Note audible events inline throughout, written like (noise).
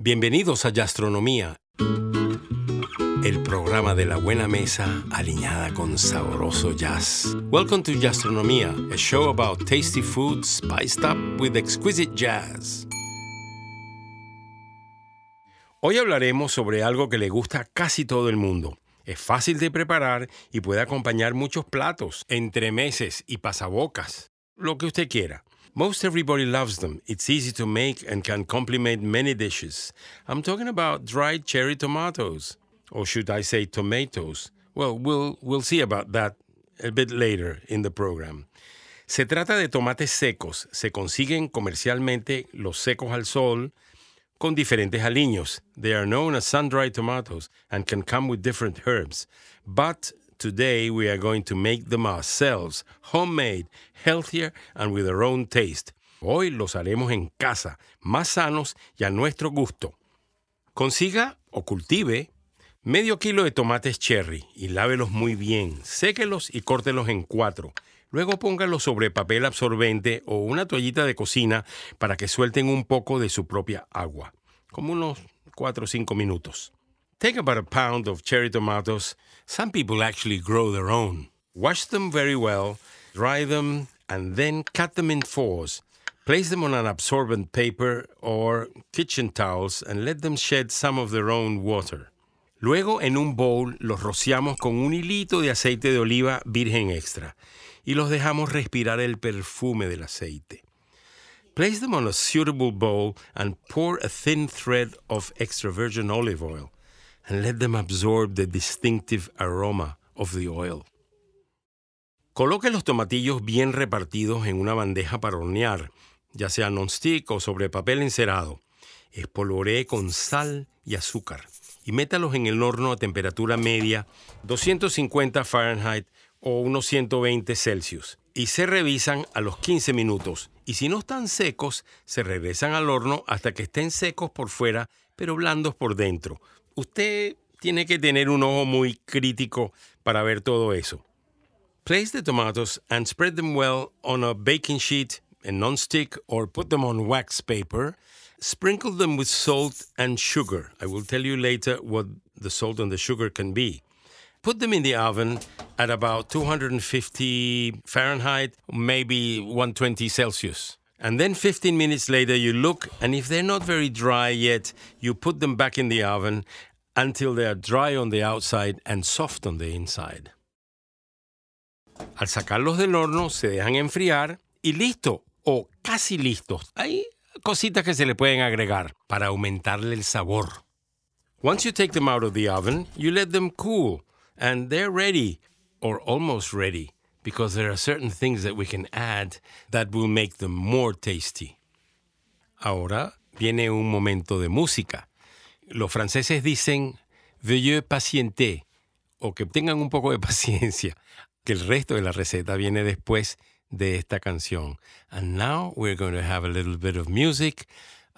Bienvenidos a Gastronomía, el programa de la buena mesa alineada con sabroso jazz. Welcome to Gastronomía, a show about tasty food spiced up with exquisite jazz. Hoy hablaremos sobre algo que le gusta a casi todo el mundo. Es fácil de preparar y puede acompañar muchos platos, entremeses y pasabocas, lo que usted quiera. Most everybody loves them. It's easy to make and can complement many dishes. I'm talking about dried cherry tomatoes. Or should I say tomatoes? Well, we'll, we'll see about that a bit later in the program. Se trata de tomates secos. Se consiguen comercialmente los secos al sol con diferentes aliños. They are known as sun-dried tomatoes and can come with different herbs. But Today we are going to make them ourselves, homemade, healthier and with our own taste. Hoy los haremos en casa, más sanos y a nuestro gusto. Consiga o cultive medio kilo de tomates cherry y lávelos muy bien, séquelos y córtelos en cuatro. Luego póngalos sobre papel absorbente o una toallita de cocina para que suelten un poco de su propia agua, como unos 4 o 5 minutos. Take about a pound of cherry tomatoes. Some people actually grow their own. Wash them very well, dry them, and then cut them in fours. Place them on an absorbent paper or kitchen towels and let them shed some of their own water. Luego, en un bowl, los rociamos con un hilito de aceite de oliva virgen extra y los dejamos respirar el perfume del aceite. Place them on a suitable bowl and pour a thin thread of extra virgin olive oil and let them absorb the distinctive aroma of the oil. Coloque los tomatillos bien repartidos en una bandeja para hornear, ya sea non-stick o sobre papel encerado. Espolvoree con sal y azúcar y métalos en el horno a temperatura media, 250 Fahrenheit o unos 120 Celsius. Y se revisan a los 15 minutos. Y si no están secos, se regresan al horno hasta que estén secos por fuera, pero blandos por dentro, usted tiene que tener un ojo muy crítico para ver todo eso. Place the tomatoes and spread them well on a baking sheet, a non-stick, or put them on wax paper. Sprinkle them with salt and sugar. I will tell you later what the salt and the sugar can be. Put them in the oven at about 250 Fahrenheit, maybe 120 Celsius. And then 15 minutes later, you look, and if they're not very dry yet, you put them back in the oven until they are dry on the outside and soft on the inside. Al sacarlos del horno, se dejan enfriar y listo, o casi listos. Hay cositas que se le pueden agregar para aumentarle el sabor. Once you take them out of the oven, you let them cool, and they're ready, or almost ready because there are certain things that we can add that will make them more tasty. Ahora viene un momento de música. Los franceses dicen veuillez patienter o que tengan un poco de (laughs) paciencia, que el resto de la receta viene después de esta canción. And now we're going to have a little bit of music.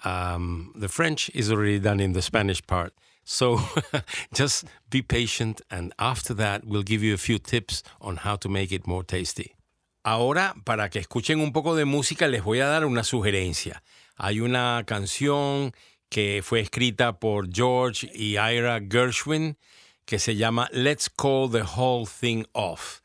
Um, the French is already done in the Spanish part. So (laughs) just be patient, and after that, we'll give you a few tips on how to make it more tasty. Ahora, para que escuchen un poco de música, les voy a dar una sugerencia. Hay una canción que fue escrita por George y Ira Gershwin que se llama Let's Call the Whole Thing Off.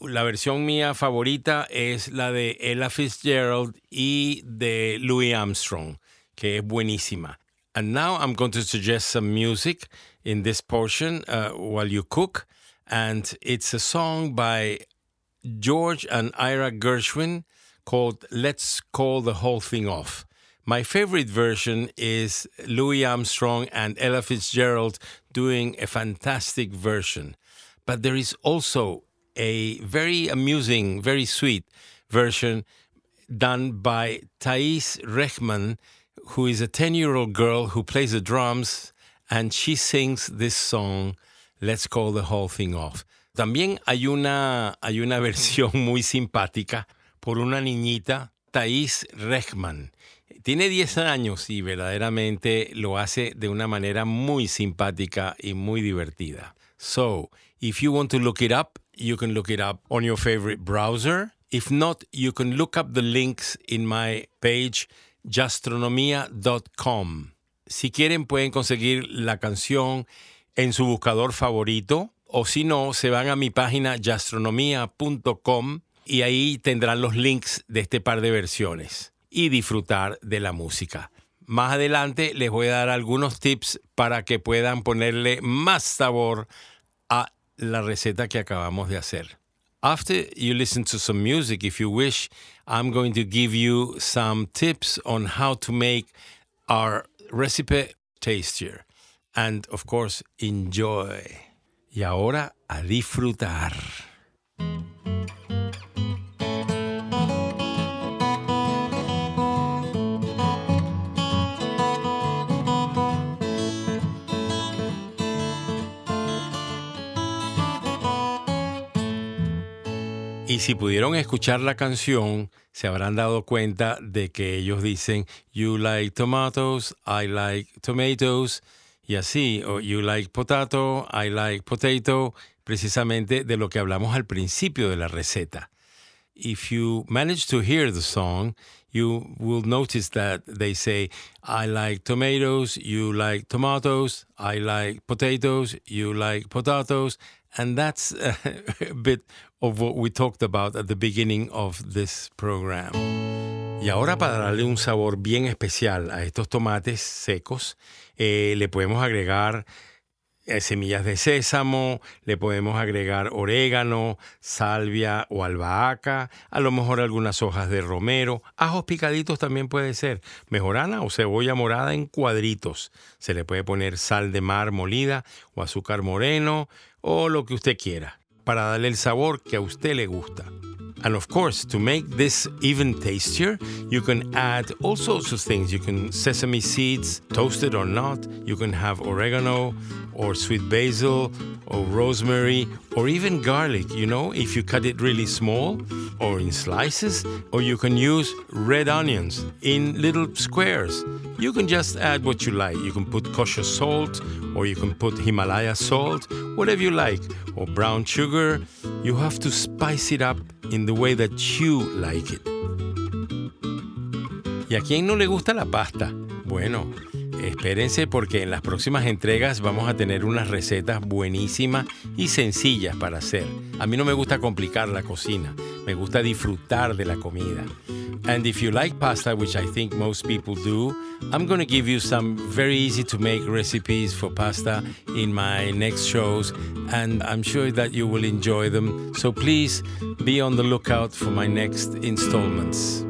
La versión mía favorita es la de Ella Fitzgerald y de Louis Armstrong, que es buenísima. And now I'm going to suggest some music in this portion uh, while you cook. And it's a song by George and Ira Gershwin called Let's Call the Whole Thing Off. My favorite version is Louis Armstrong and Ella Fitzgerald doing a fantastic version. But there is also a very amusing, very sweet version done by Thais Rechman who is a 10 year old girl who plays the drums and she sings this song, Let's Call the Whole Thing Off. También hay una, hay una versión muy simpática por una niñita, Thais Rechman. Tiene 10 años y verdaderamente lo hace de una manera muy simpática y muy divertida. So, if you want to look it up, you can look it up on your favorite browser. If not, you can look up the links in my page gastronomia.com. Si quieren pueden conseguir la canción en su buscador favorito o si no, se van a mi página gastronomía.com y ahí tendrán los links de este par de versiones y disfrutar de la música. Más adelante les voy a dar algunos tips para que puedan ponerle más sabor a la receta que acabamos de hacer. After you listen to some music, if you wish, I'm going to give you some tips on how to make our recipe tastier. And of course, enjoy. Y ahora a disfrutar. Y si pudieron escuchar la canción, se habrán dado cuenta de que ellos dicen, You like tomatoes, I like tomatoes, y así, o You like potato, I like potato, precisamente de lo que hablamos al principio de la receta. If you manage to hear the song, you will notice that they say, I like tomatoes, you like tomatoes, I like potatoes, you like potatoes, and that's (laughs) a bit of what we talked about at the beginning of this program. Y ahora para darle un sabor bien especial a estos tomates secos, eh, le podemos agregar semillas de sésamo, le podemos agregar orégano, salvia o albahaca, a lo mejor algunas hojas de romero, ajos picaditos también puede ser, mejorana o cebolla morada en cuadritos. Se le puede poner sal de mar molida o azúcar moreno o lo que usted quiera, para darle el sabor que a usted le gusta. And of course, to make this even tastier, you can add all sorts of things. You can sesame seeds, toasted or not. You can have oregano or sweet basil or rosemary or even garlic, you know, if you cut it really small or in slices. Or you can use red onions in little squares. You can just add what you like. You can put kosher salt or you can put Himalaya salt, whatever you like, or brown sugar. You have to spice it up in the way that you like it. ¿Y a quién no le gusta la pasta? Bueno, espérense porque en las próximas entregas vamos a tener unas recetas buenísimas y sencillas para hacer. A mí no me gusta complicar la cocina, me gusta disfrutar de la comida. And if you like pasta, which I think most people do, I'm going to give you some very easy to make recipes for pasta in my next shows, and I'm sure that you will enjoy them. So please be on the lookout for my next installments.